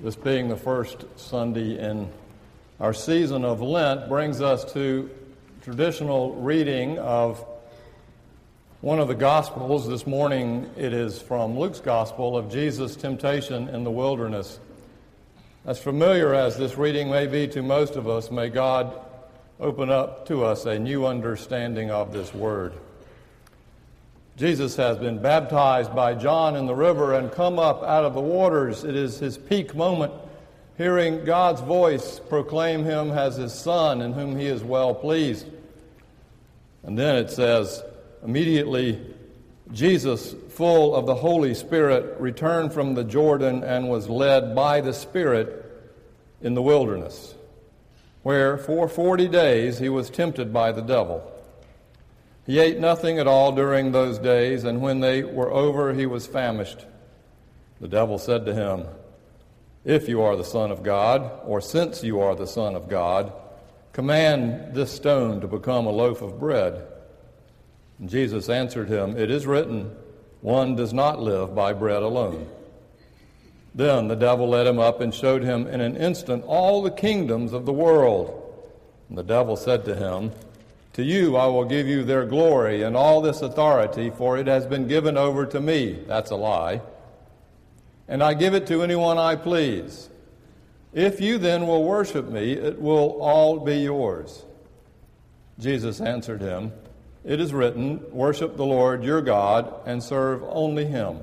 This being the first Sunday in our season of Lent brings us to traditional reading of one of the Gospels. This morning it is from Luke's Gospel of Jesus' temptation in the wilderness. As familiar as this reading may be to most of us, may God open up to us a new understanding of this word. Jesus has been baptized by John in the river and come up out of the waters. It is his peak moment, hearing God's voice proclaim him as his son in whom he is well pleased. And then it says, immediately, Jesus, full of the Holy Spirit, returned from the Jordan and was led by the Spirit in the wilderness, where for forty days he was tempted by the devil. He ate nothing at all during those days, and when they were over, he was famished. The devil said to him, If you are the Son of God, or since you are the Son of God, command this stone to become a loaf of bread. And Jesus answered him, It is written, One does not live by bread alone. Then the devil led him up and showed him in an instant all the kingdoms of the world. And the devil said to him, to you I will give you their glory and all this authority, for it has been given over to me. That's a lie. And I give it to anyone I please. If you then will worship me, it will all be yours. Jesus answered him, It is written, Worship the Lord your God and serve only him.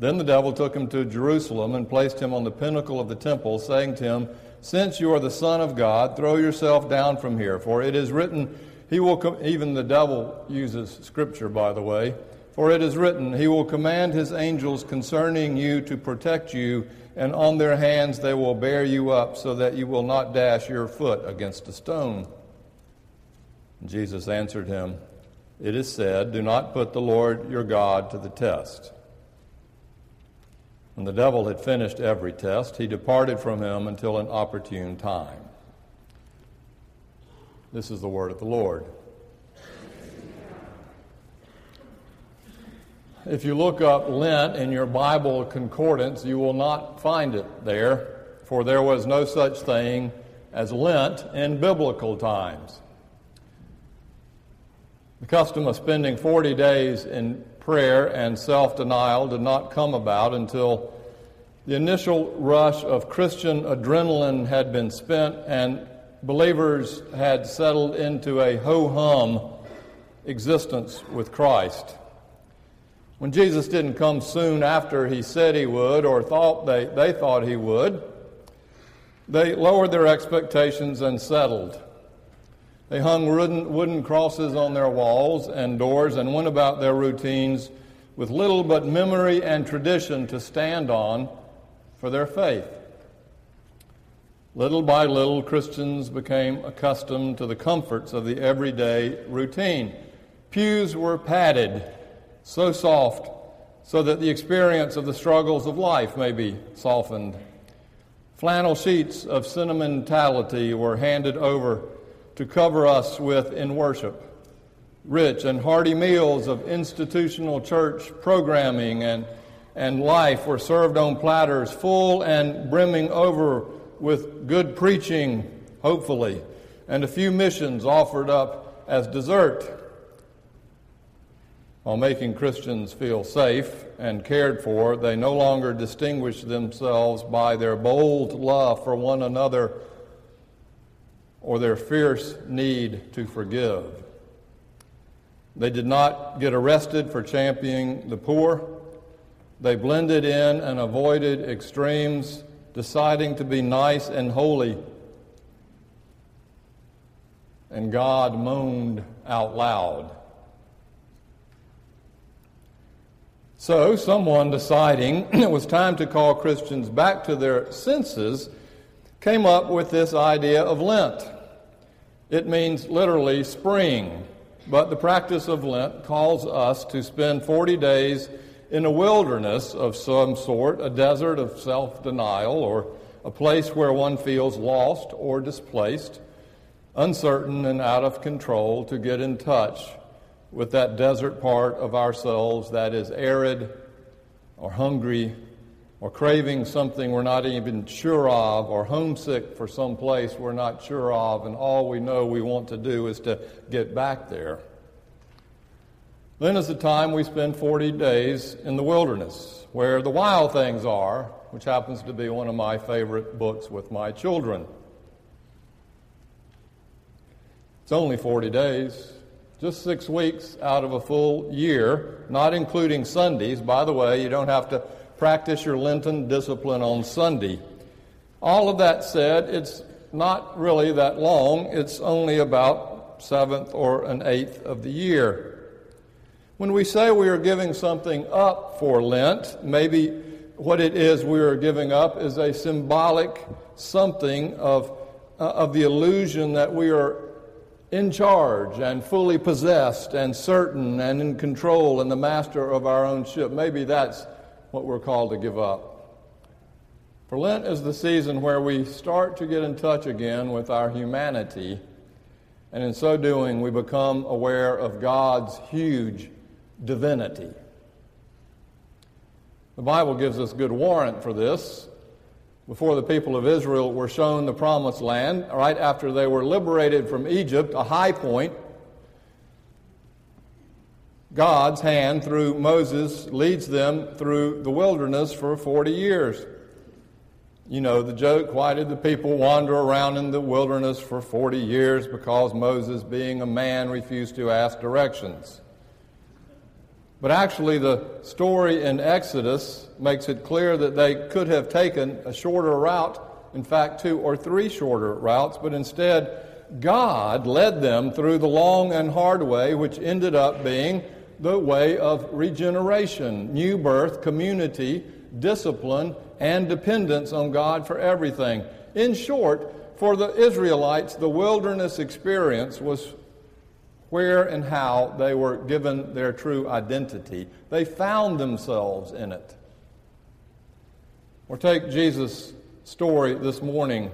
Then the devil took him to Jerusalem and placed him on the pinnacle of the temple, saying to him, since you are the Son of God, throw yourself down from here, for it is written, He will, com- even the devil uses scripture, by the way, for it is written, He will command His angels concerning you to protect you, and on their hands they will bear you up, so that you will not dash your foot against a stone. Jesus answered him, It is said, Do not put the Lord your God to the test. When the devil had finished every test, he departed from him until an opportune time. This is the word of the Lord. If you look up Lent in your Bible concordance, you will not find it there, for there was no such thing as Lent in biblical times. The custom of spending 40 days in prayer and self denial did not come about until the initial rush of Christian adrenaline had been spent and believers had settled into a ho hum existence with Christ. When Jesus didn't come soon after he said he would or thought they, they thought he would, they lowered their expectations and settled. They hung wooden, wooden crosses on their walls and doors and went about their routines with little but memory and tradition to stand on for their faith. Little by little, Christians became accustomed to the comforts of the everyday routine. Pews were padded, so soft, so that the experience of the struggles of life may be softened. Flannel sheets of sentimentality were handed over to cover us with in worship. Rich and hearty meals of institutional church programming and, and life were served on platters, full and brimming over with good preaching, hopefully, and a few missions offered up as dessert. While making Christians feel safe and cared for, they no longer distinguish themselves by their bold love for one another or their fierce need to forgive. They did not get arrested for championing the poor. They blended in and avoided extremes, deciding to be nice and holy. And God moaned out loud. So, someone deciding it was time to call Christians back to their senses came up with this idea of Lent. It means literally spring, but the practice of Lent calls us to spend 40 days in a wilderness of some sort, a desert of self denial, or a place where one feels lost or displaced, uncertain and out of control, to get in touch with that desert part of ourselves that is arid or hungry or craving something we're not even sure of, or homesick for some place we're not sure of, and all we know we want to do is to get back there. Then is the time we spend 40 days in the wilderness, where the wild things are, which happens to be one of my favorite books with my children. It's only 40 days, just six weeks out of a full year, not including Sundays. By the way, you don't have to practice your Lenten discipline on Sunday. All of that said, it's not really that long. It's only about seventh or an eighth of the year. When we say we are giving something up for Lent, maybe what it is we are giving up is a symbolic something of, uh, of the illusion that we are in charge and fully possessed and certain and in control and the master of our own ship. Maybe that's what we're called to give up. For Lent is the season where we start to get in touch again with our humanity, and in so doing, we become aware of God's huge divinity. The Bible gives us good warrant for this. Before the people of Israel were shown the promised land, right after they were liberated from Egypt, a high point, God's hand through Moses leads them through the wilderness for 40 years. You know the joke why did the people wander around in the wilderness for 40 years? Because Moses, being a man, refused to ask directions. But actually, the story in Exodus makes it clear that they could have taken a shorter route, in fact, two or three shorter routes, but instead, God led them through the long and hard way, which ended up being the way of regeneration, new birth, community, discipline, and dependence on God for everything. In short, for the Israelites, the wilderness experience was where and how they were given their true identity. They found themselves in it. Or take Jesus' story this morning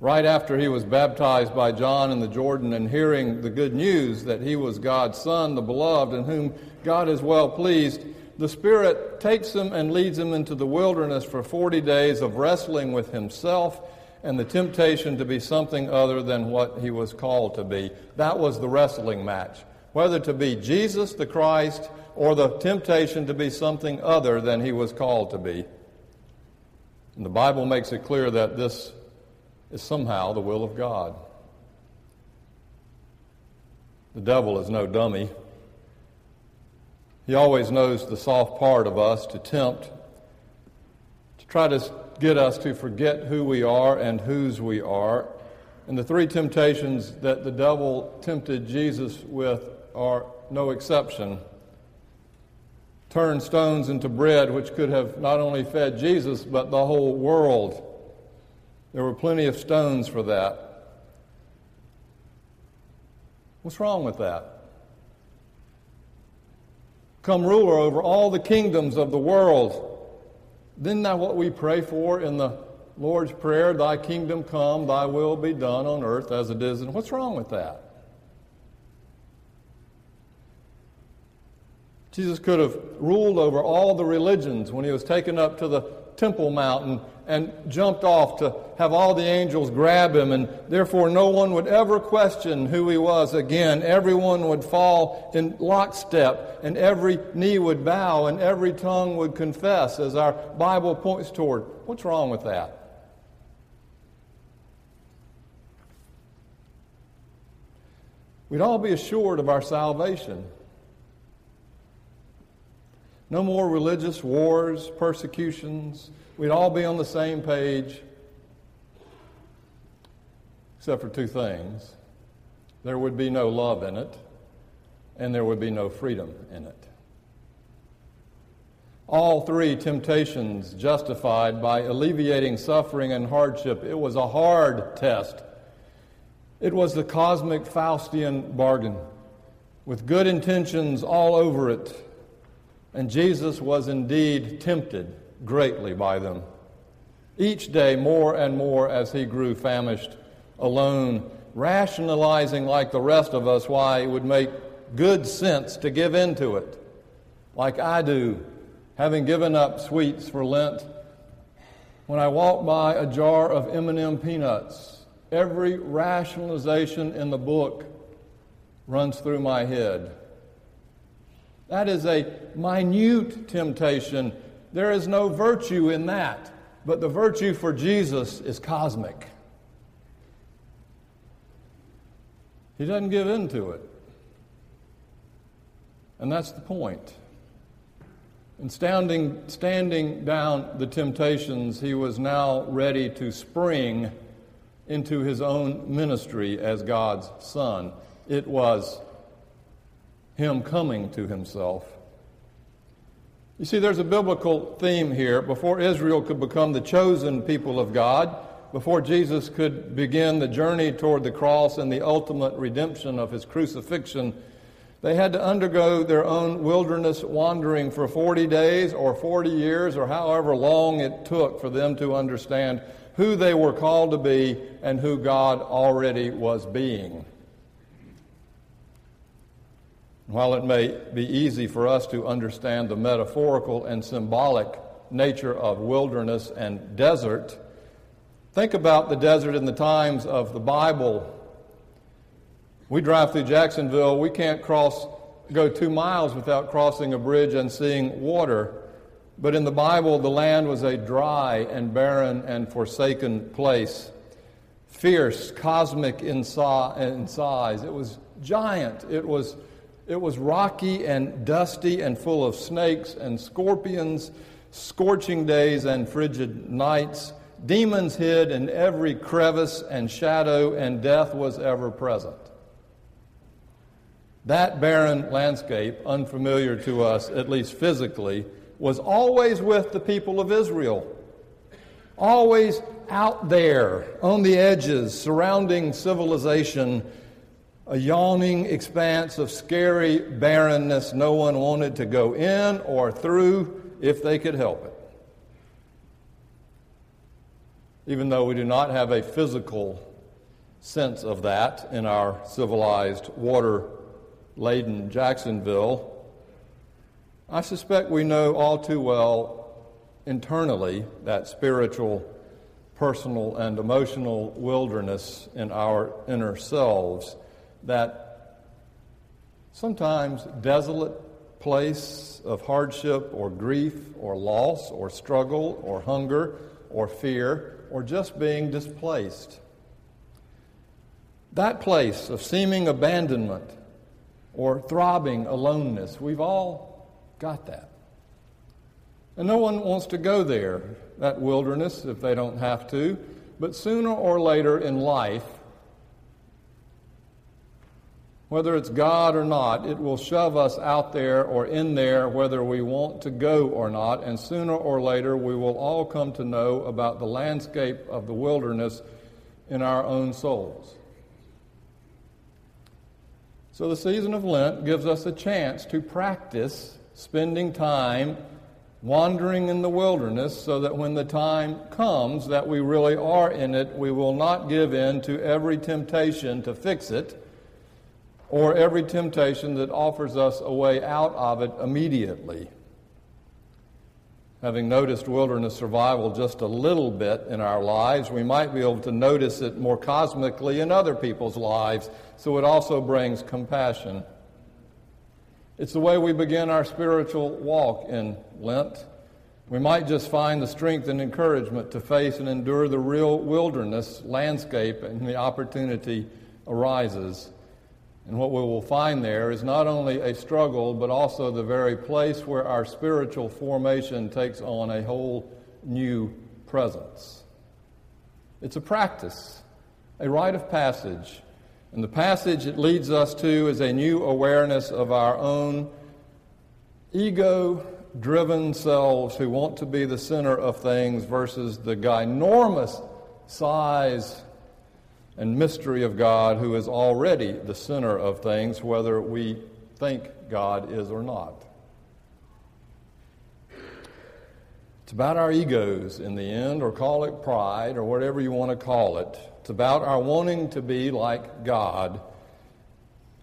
right after he was baptized by John in the Jordan and hearing the good news that he was God's Son, the beloved, in whom God is well pleased, the Spirit takes him and leads him into the wilderness for 40 days of wrestling with himself and the temptation to be something other than what he was called to be. That was the wrestling match. Whether to be Jesus the Christ or the temptation to be something other than he was called to be. And the Bible makes it clear that this is somehow the will of God. The devil is no dummy. He always knows the soft part of us to tempt, to try to get us to forget who we are and whose we are. And the three temptations that the devil tempted Jesus with are no exception. Turn stones into bread, which could have not only fed Jesus, but the whole world. There were plenty of stones for that. What's wrong with that? Come ruler over all the kingdoms of the world. Isn't that what we pray for in the Lord's Prayer? Thy kingdom come, thy will be done on earth as it is. And what's wrong with that? Jesus could have ruled over all the religions when he was taken up to the Temple Mountain and jumped off to have all the angels grab him, and therefore no one would ever question who he was again. Everyone would fall in lockstep, and every knee would bow, and every tongue would confess, as our Bible points toward. What's wrong with that? We'd all be assured of our salvation. No more religious wars, persecutions. We'd all be on the same page, except for two things. There would be no love in it, and there would be no freedom in it. All three temptations justified by alleviating suffering and hardship. It was a hard test. It was the cosmic Faustian bargain with good intentions all over it and Jesus was indeed tempted greatly by them. Each day, more and more, as he grew famished, alone, rationalizing like the rest of us why it would make good sense to give in to it, like I do, having given up sweets for Lent, when I walk by a jar of M&M peanuts, every rationalization in the book runs through my head. That is a minute temptation. There is no virtue in that, but the virtue for Jesus is cosmic. He doesn't give in to it. And that's the point. In standing, standing down the temptations, he was now ready to spring into his own ministry as God's son. It was him coming to himself. You see, there's a biblical theme here. Before Israel could become the chosen people of God, before Jesus could begin the journey toward the cross and the ultimate redemption of his crucifixion, they had to undergo their own wilderness wandering for 40 days or 40 years or however long it took for them to understand who they were called to be and who God already was being. While it may be easy for us to understand the metaphorical and symbolic nature of wilderness and desert, think about the desert in the times of the Bible. We drive through Jacksonville, we can't cross, go two miles without crossing a bridge and seeing water. But in the Bible, the land was a dry and barren and forsaken place. Fierce, cosmic in, size. It was giant. It was it was rocky and dusty and full of snakes and scorpions, scorching days and frigid nights. Demons hid in every crevice and shadow, and death was ever present. That barren landscape, unfamiliar to us, at least physically, was always with the people of Israel. Always out there, on the edges, surrounding civilization a yawning expanse of scary barrenness no one wanted to go in or through if they could help it. Even though we do not have a physical sense of that in our civilized, water laden Jacksonville, I suspect we know all too well internally that spiritual, personal, and emotional wilderness in our inner selves that sometimes desolate place of hardship or grief or loss or struggle or hunger or fear or just being displaced. That place of seeming abandonment or throbbing aloneness, we've all got that. And no one wants to go there, that wilderness, if they don't have to. But sooner or later in life, whether it's God or not, it will shove us out there or in there, whether we want to go or not, and sooner or later we will all come to know about the landscape of the wilderness in our own souls. So the season of Lent gives us a chance to practice spending time wandering in the wilderness so that when the time comes that we really are in it, we will not give in to every temptation to fix it or every temptation that offers us a way out of it immediately. Having noticed wilderness survival just a little bit in our lives, we might be able to notice it more cosmically in other people's lives, so it also brings compassion. It's the way we begin our spiritual walk in Lent. We might just find the strength and encouragement to face and endure the real wilderness landscape and the opportunity arises. And what we will find there is not only a struggle, but also the very place where our spiritual formation takes on a whole new presence. It's a practice, a rite of passage. And the passage it leads us to is a new awareness of our own ego driven selves who want to be the center of things versus the ginormous size and mystery of God who is already the center of things, whether we think God is or not. It's about our egos in the end, or call it pride, or whatever you want to call it. It's about our wanting to be like God.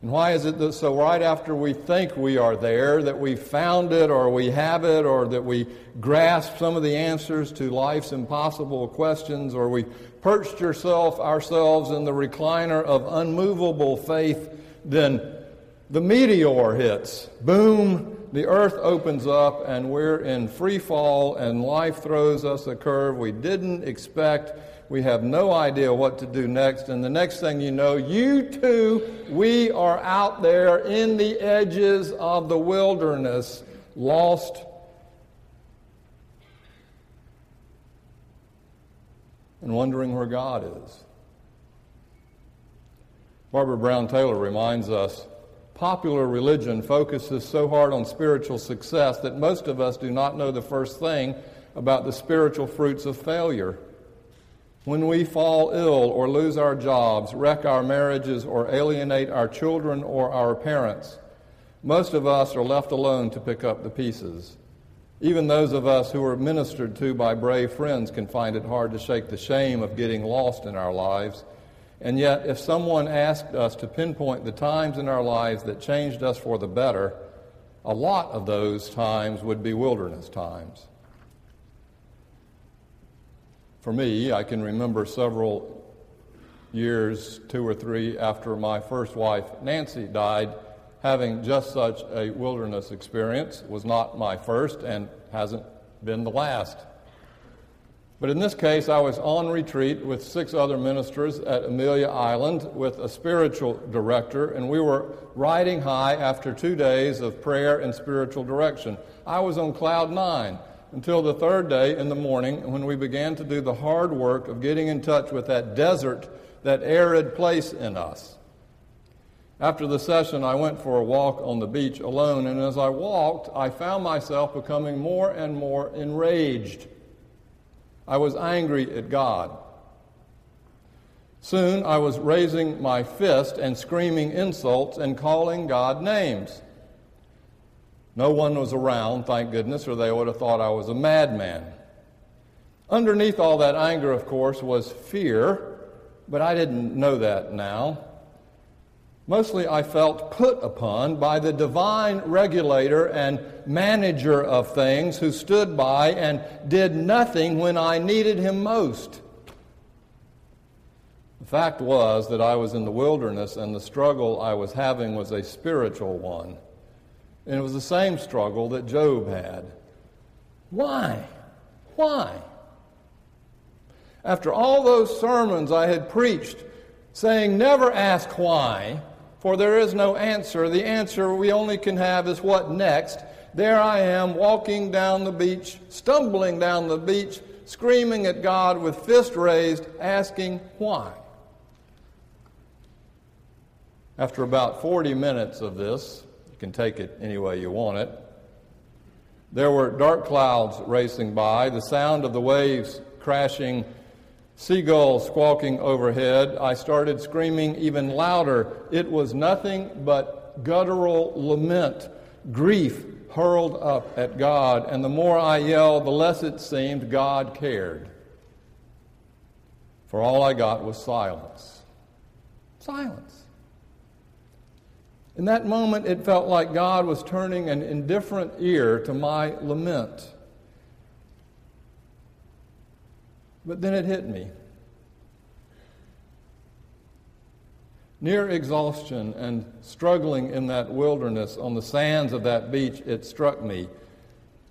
And why is it that so right after we think we are there, that we found it or we have it or that we grasp some of the answers to life's impossible questions or we perched yourself ourselves in the recliner of unmovable faith, then the meteor hits. Boom, the earth opens up and we're in free fall and life throws us a curve we didn't expect we have no idea what to do next. And the next thing you know, you too, we are out there in the edges of the wilderness, lost. And wondering where God is. Barbara Brown Taylor reminds us popular religion focuses so hard on spiritual success that most of us do not know the first thing about the spiritual fruits of failure. When we fall ill or lose our jobs, wreck our marriages, or alienate our children or our parents, most of us are left alone to pick up the pieces. Even those of us who are ministered to by brave friends can find it hard to shake the shame of getting lost in our lives. And yet, if someone asked us to pinpoint the times in our lives that changed us for the better, a lot of those times would be wilderness times. For me, I can remember several years, two or three after my first wife, Nancy, died, having just such a wilderness experience. It was not my first and hasn't been the last. But in this case, I was on retreat with six other ministers at Amelia Island with a spiritual director, and we were riding high after two days of prayer and spiritual direction. I was on cloud nine until the third day in the morning when we began to do the hard work of getting in touch with that desert, that arid place in us. After the session, I went for a walk on the beach alone, and as I walked, I found myself becoming more and more enraged. I was angry at God. Soon I was raising my fist and screaming insults and calling God names. No one was around, thank goodness, or they would have thought I was a madman. Underneath all that anger, of course, was fear, but I didn't know that now. Mostly I felt put upon by the divine regulator and manager of things who stood by and did nothing when I needed him most. The fact was that I was in the wilderness and the struggle I was having was a spiritual one. And it was the same struggle that Job had. Why? Why? After all those sermons I had preached saying, Never ask why, for there is no answer. The answer we only can have is what next. There I am walking down the beach, stumbling down the beach, screaming at God with fist raised, asking why. After about 40 minutes of this, can take it any way you want it. There were dark clouds racing by, the sound of the waves crashing, seagulls squawking overhead. I started screaming even louder. It was nothing but guttural lament, grief hurled up at God. And the more I yelled, the less it seemed God cared. For all I got was silence. Silence. In that moment, it felt like God was turning an indifferent ear to my lament. But then it hit me. Near exhaustion and struggling in that wilderness on the sands of that beach, it struck me.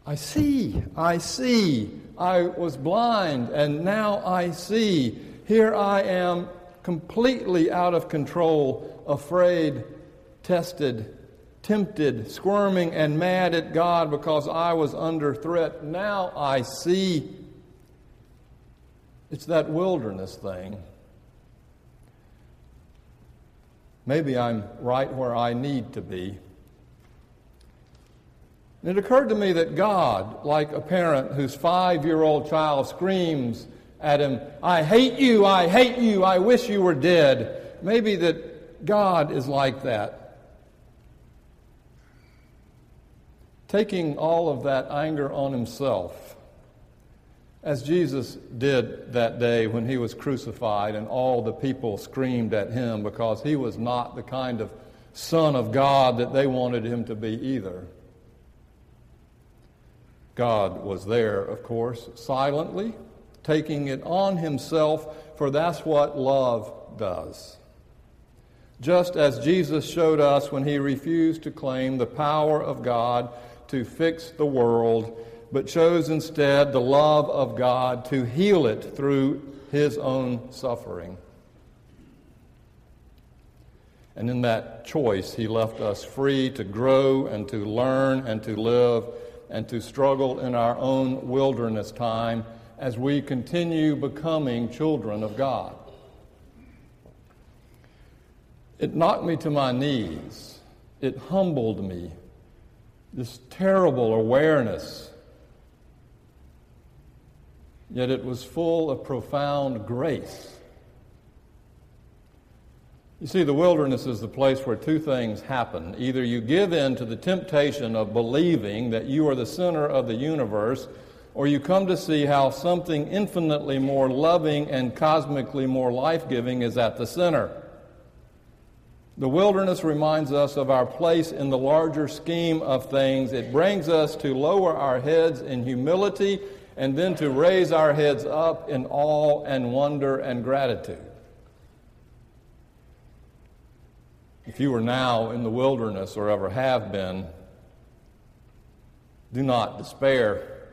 I see, I see. I was blind and now I see. Here I am completely out of control, afraid tested, tempted, squirming, and mad at God because I was under threat. Now I see it's that wilderness thing. Maybe I'm right where I need to be. And it occurred to me that God, like a parent whose five year old child screams at him, I hate you, I hate you, I wish you were dead, maybe that God is like that. Taking all of that anger on himself, as Jesus did that day when he was crucified and all the people screamed at him because he was not the kind of Son of God that they wanted him to be either. God was there, of course, silently, taking it on himself, for that's what love does. Just as Jesus showed us when he refused to claim the power of God to fix the world, but chose instead the love of God to heal it through his own suffering. And in that choice, he left us free to grow and to learn and to live and to struggle in our own wilderness time as we continue becoming children of God. It knocked me to my knees. It humbled me. This terrible awareness. Yet it was full of profound grace. You see, the wilderness is the place where two things happen. Either you give in to the temptation of believing that you are the center of the universe, or you come to see how something infinitely more loving and cosmically more life giving is at the center. The wilderness reminds us of our place in the larger scheme of things. It brings us to lower our heads in humility and then to raise our heads up in awe and wonder and gratitude. If you are now in the wilderness or ever have been, do not despair.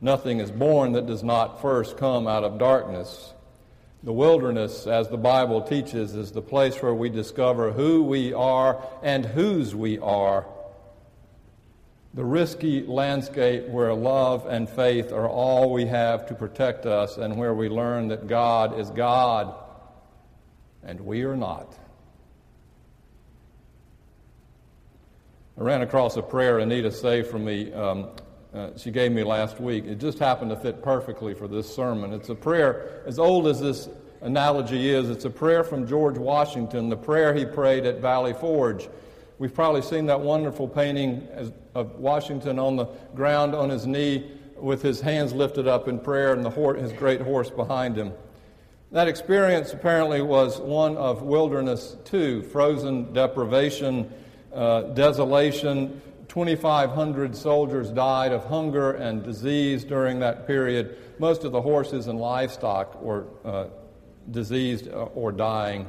Nothing is born that does not first come out of darkness. The wilderness, as the Bible teaches, is the place where we discover who we are and whose we are. The risky landscape where love and faith are all we have to protect us, and where we learn that God is God and we are not. I ran across a prayer Anita saved for me. Um, uh, she gave me last week. It just happened to fit perfectly for this sermon. It's a prayer, as old as this analogy is, it's a prayer from George Washington, the prayer he prayed at Valley Forge. We've probably seen that wonderful painting of Washington on the ground on his knee with his hands lifted up in prayer and the his great horse behind him. That experience apparently was one of wilderness too, frozen deprivation uh, desolation. 2,500 soldiers died of hunger and disease during that period. Most of the horses and livestock were uh, diseased uh, or dying.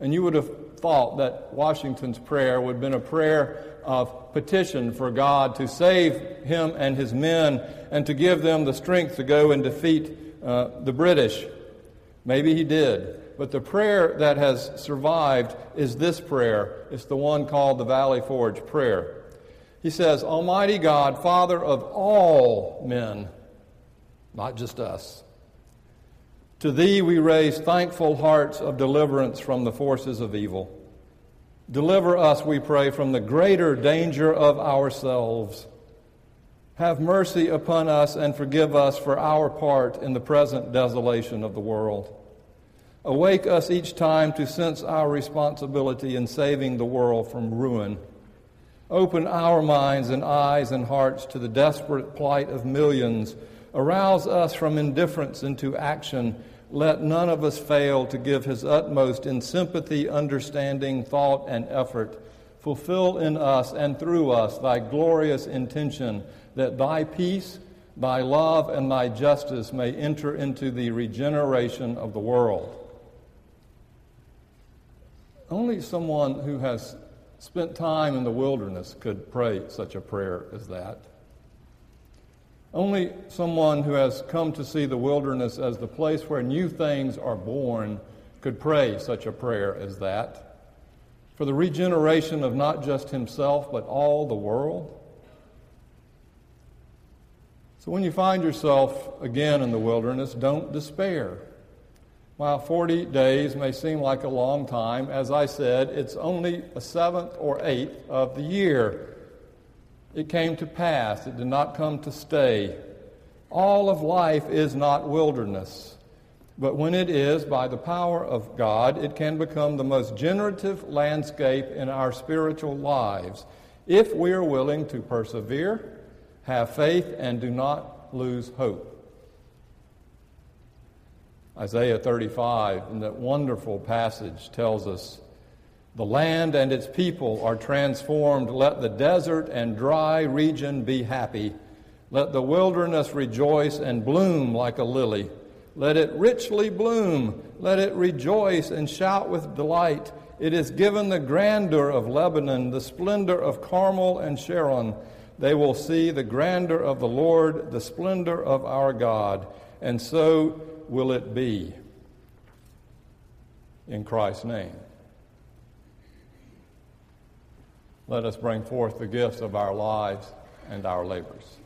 And you would have thought that Washington's prayer would have been a prayer of petition for God to save him and his men and to give them the strength to go and defeat uh, the British. Maybe he did. But the prayer that has survived is this prayer. It's the one called the Valley Forge prayer. He says, Almighty God, Father of all men, not just us, to thee we raise thankful hearts of deliverance from the forces of evil. Deliver us, we pray, from the greater danger of ourselves. Have mercy upon us and forgive us for our part in the present desolation of the world. Awake us each time to sense our responsibility in saving the world from ruin. Open our minds and eyes and hearts to the desperate plight of millions. Arouse us from indifference into action. Let none of us fail to give his utmost in sympathy, understanding, thought, and effort. Fulfill in us and through us thy glorious intention that thy peace, thy love, and thy justice may enter into the regeneration of the world. Only someone who has spent time in the wilderness could pray such a prayer as that. Only someone who has come to see the wilderness as the place where new things are born could pray such a prayer as that. For the regeneration of not just himself, but all the world. So when you find yourself again in the wilderness, don't despair. While 40 days may seem like a long time, as I said, it's only a seventh or eighth of the year. It came to pass, it did not come to stay. All of life is not wilderness, but when it is, by the power of God, it can become the most generative landscape in our spiritual lives if we are willing to persevere, have faith, and do not lose hope. Isaiah 35, in that wonderful passage, tells us The land and its people are transformed. Let the desert and dry region be happy. Let the wilderness rejoice and bloom like a lily. Let it richly bloom. Let it rejoice and shout with delight. It is given the grandeur of Lebanon, the splendor of Carmel and Sharon. They will see the grandeur of the Lord, the splendor of our God. And so will it be. In Christ's name. Let us bring forth the gifts of our lives and our labors.